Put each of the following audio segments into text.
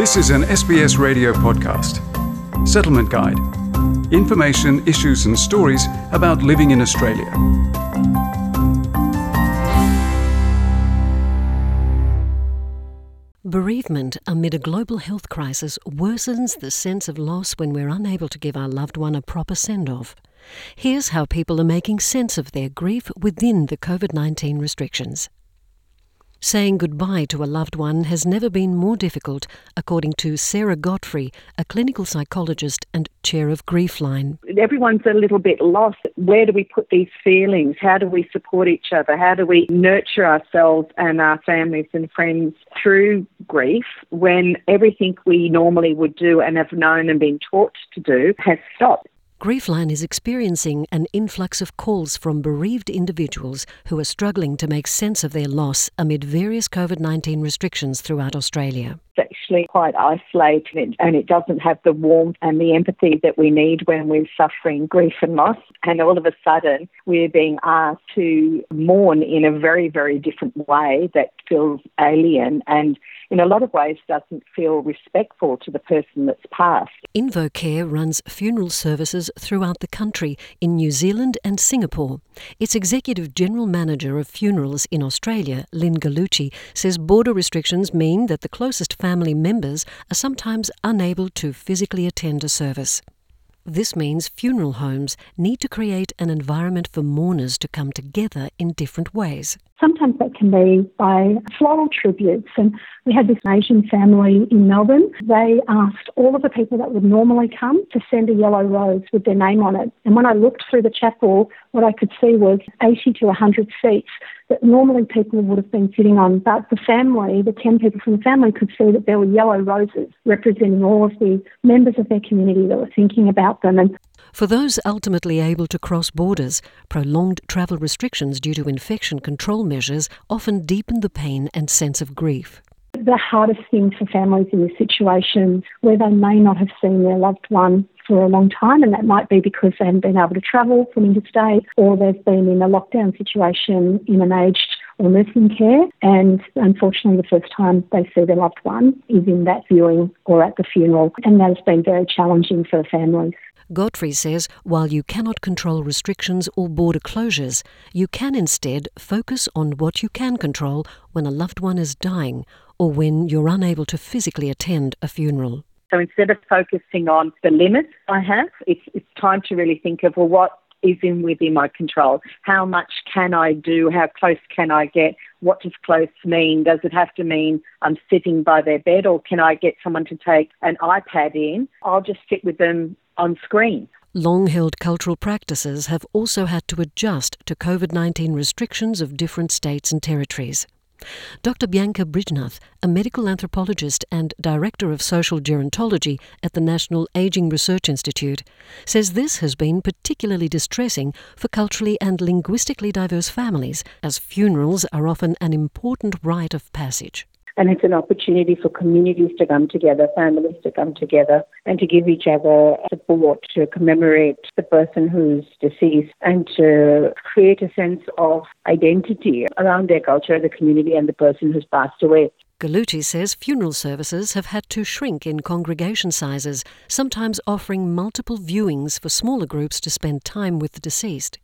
This is an SBS radio podcast. Settlement Guide. Information, issues, and stories about living in Australia. Bereavement amid a global health crisis worsens the sense of loss when we're unable to give our loved one a proper send off. Here's how people are making sense of their grief within the COVID 19 restrictions. Saying goodbye to a loved one has never been more difficult, according to Sarah Godfrey, a clinical psychologist and chair of Griefline. Everyone's a little bit lost. Where do we put these feelings? How do we support each other? How do we nurture ourselves and our families and friends through grief when everything we normally would do and have known and been taught to do has stopped? Griefline is experiencing an influx of calls from bereaved individuals who are struggling to make sense of their loss amid various COVID 19 restrictions throughout Australia. It's actually quite isolated and it doesn't have the warmth and the empathy that we need when we're suffering grief and loss. And all of a sudden, we're being asked to mourn in a very, very different way that feels alien and in a lot of ways doesn't feel respectful to the person that's passed. InvoCare runs funeral services throughout the country in New Zealand and Singapore. Its executive general manager of funerals in Australia, Lynn Gallucci, says border restrictions mean that the closest family members are sometimes unable to physically attend a service. This means funeral homes need to create an environment for mourners to come together in different ways. Sometimes that can be by floral tributes. And we had this Asian family in Melbourne. They asked all of the people that would normally come to send a yellow rose with their name on it. And when I looked through the chapel, what I could see was 80 to 100 seats that normally people would have been sitting on. But the family, the 10 people from the family, could see that there were yellow roses representing all of the members of their community that were thinking about them. And for those ultimately able to cross borders, prolonged travel restrictions due to infection control measures often deepen the pain and sense of grief. The hardest thing for families in this situation where they may not have seen their loved one for a long time, and that might be because they haven't been able to travel from interstate or they've been in a lockdown situation in an aged or nursing care, and unfortunately, the first time they see their loved one is in that viewing or at the funeral, and that has been very challenging for the families. Godfrey says while you cannot control restrictions or border closures, you can instead focus on what you can control when a loved one is dying or when you're unable to physically attend a funeral. So instead of focusing on the limits I have, it's, it's time to really think of, well, what is in within my control? How much can I do? How close can I get? What does close mean? Does it have to mean I'm sitting by their bed or can I get someone to take an iPad in? I'll just sit with them on screen. Long held cultural practices have also had to adjust to COVID 19 restrictions of different states and territories. Dr. Bianca Brijnath, a medical anthropologist and director of social gerontology at the National Aging Research Institute, says this has been particularly distressing for culturally and linguistically diverse families, as funerals are often an important rite of passage. And it's an opportunity for communities to come together, families to come together, and to give each other support to commemorate the person who's deceased and to create a sense of identity around their culture, the community, and the person who's passed away. Gallucci says funeral services have had to shrink in congregation sizes, sometimes offering multiple viewings for smaller groups to spend time with the deceased.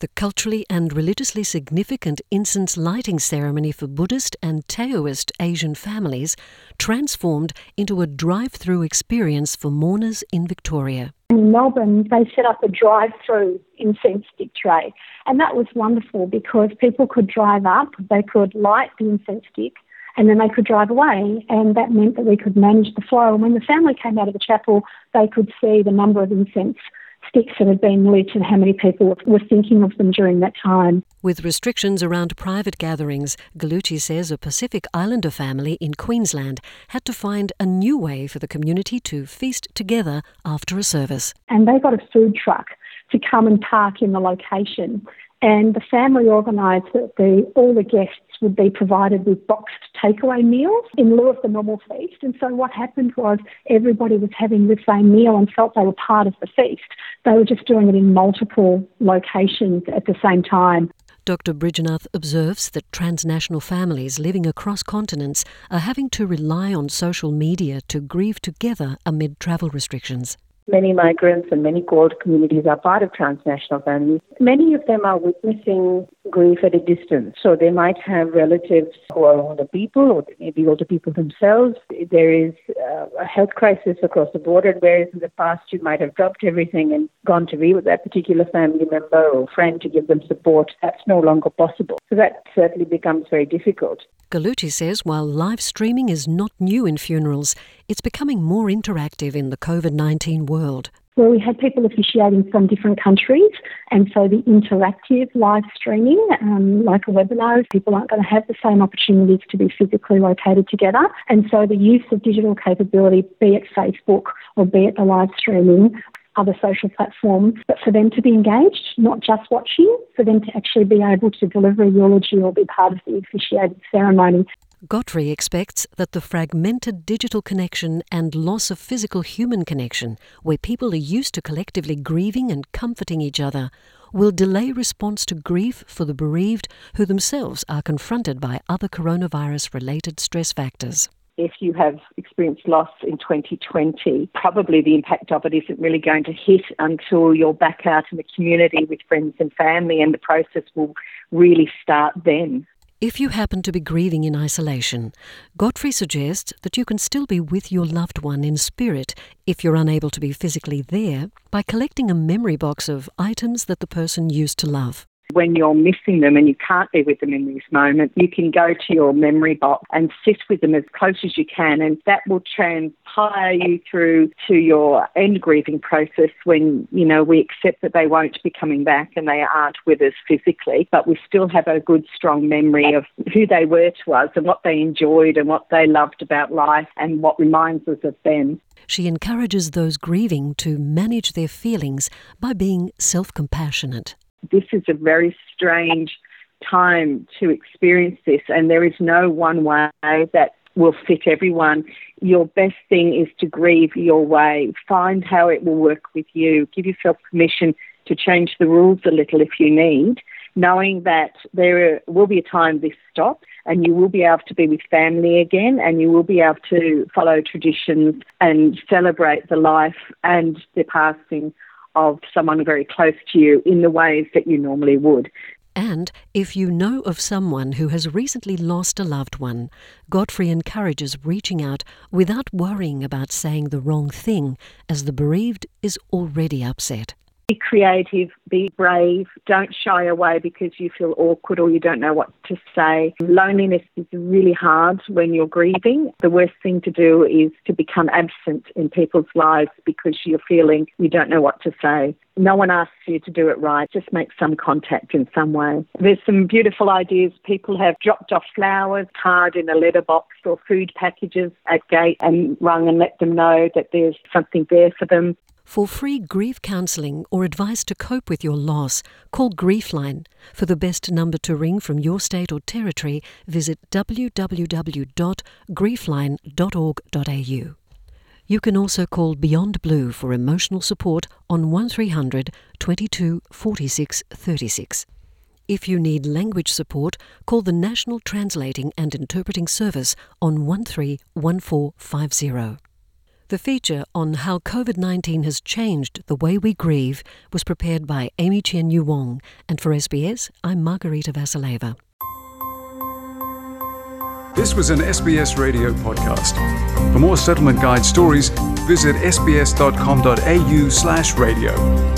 The culturally and religiously significant incense lighting ceremony for Buddhist and Taoist Asian families transformed into a drive through experience for mourners in Victoria. In Melbourne, they set up a drive through incense stick tray, and that was wonderful because people could drive up, they could light the incense stick, and then they could drive away, and that meant that we could manage the flow. And when the family came out of the chapel, they could see the number of incense sticks that had been lit and how many people were thinking of them during that time. With restrictions around private gatherings, Gallucci says a Pacific Islander family in Queensland had to find a new way for the community to feast together after a service. And they got a food truck to come and park in the location and the family organised that the, all the guests would be provided with boxed takeaway meals in lieu of the normal feast. And so what happened was everybody was having the same meal and felt they were part of the feast. They were just doing it in multiple locations at the same time. Dr. Brijnath observes that transnational families living across continents are having to rely on social media to grieve together amid travel restrictions. Many migrants and many CALD communities are part of transnational families. Many of them are witnessing grief at a distance. So they might have relatives who are older people or maybe older people themselves. There is uh, a health crisis across the board, whereas in the past you might have dropped everything and gone to be with that particular family member or friend to give them support. That's no longer possible. So that certainly becomes very difficult. Gallucci says while live streaming is not new in funerals, it's becoming more interactive in the COVID 19 world. Where we had people officiating from different countries, and so the interactive live streaming, um, like a webinar, people aren't going to have the same opportunities to be physically located together. And so the use of digital capability, be it Facebook or be it the live streaming, other social platforms, but for them to be engaged, not just watching, for them to actually be able to deliver a eulogy or be part of the officiated ceremony. Godfrey expects that the fragmented digital connection and loss of physical human connection, where people are used to collectively grieving and comforting each other, will delay response to grief for the bereaved who themselves are confronted by other coronavirus related stress factors if you have experienced loss in 2020, probably the impact of it isn't really going to hit until you're back out in the community with friends and family, and the process will really start then. If you happen to be grieving in isolation, Godfrey suggests that you can still be with your loved one in spirit if you're unable to be physically there by collecting a memory box of items that the person used to love when you're missing them and you can't be with them in this moment, you can go to your memory box and sit with them as close as you can, and that will transpire you through to your end grieving process when, you know, we accept that they won't be coming back and they aren't with us physically, but we still have a good, strong memory of who they were to us and what they enjoyed and what they loved about life and what reminds us of them. She encourages those grieving to manage their feelings by being self compassionate this is a very strange time to experience this, and there is no one way that will fit everyone. Your best thing is to grieve your way. Find how it will work with you. Give yourself permission to change the rules a little if you need, knowing that there will be a time this stops and you will be able to be with family again and you will be able to follow traditions and celebrate the life and the passing of someone very close to you in the ways that you normally would. And if you know of someone who has recently lost a loved one, Godfrey encourages reaching out without worrying about saying the wrong thing, as the bereaved is already upset. Be creative, be brave, don't shy away because you feel awkward or you don't know what to say. Loneliness is really hard when you're grieving. The worst thing to do is to become absent in people's lives because you're feeling you don't know what to say. No one asks you to do it right. Just make some contact in some way. There's some beautiful ideas. People have dropped off flowers, card in a letterbox or food packages at gate and rung and let them know that there's something there for them. For free grief counselling or advice to cope with your loss, call Griefline. For the best number to ring from your state or territory, visit www.griefline.org.au. You can also call Beyond Blue for emotional support on 1300 22 46 36. If you need language support, call the National Translating and Interpreting Service on 131450. The feature on how COVID 19 has changed the way we grieve was prepared by Amy Chen Yu Wong, and for SBS, I'm Margarita Vasileva. This was an SBS radio podcast. For more settlement guide stories, visit sbs.com.au/radio.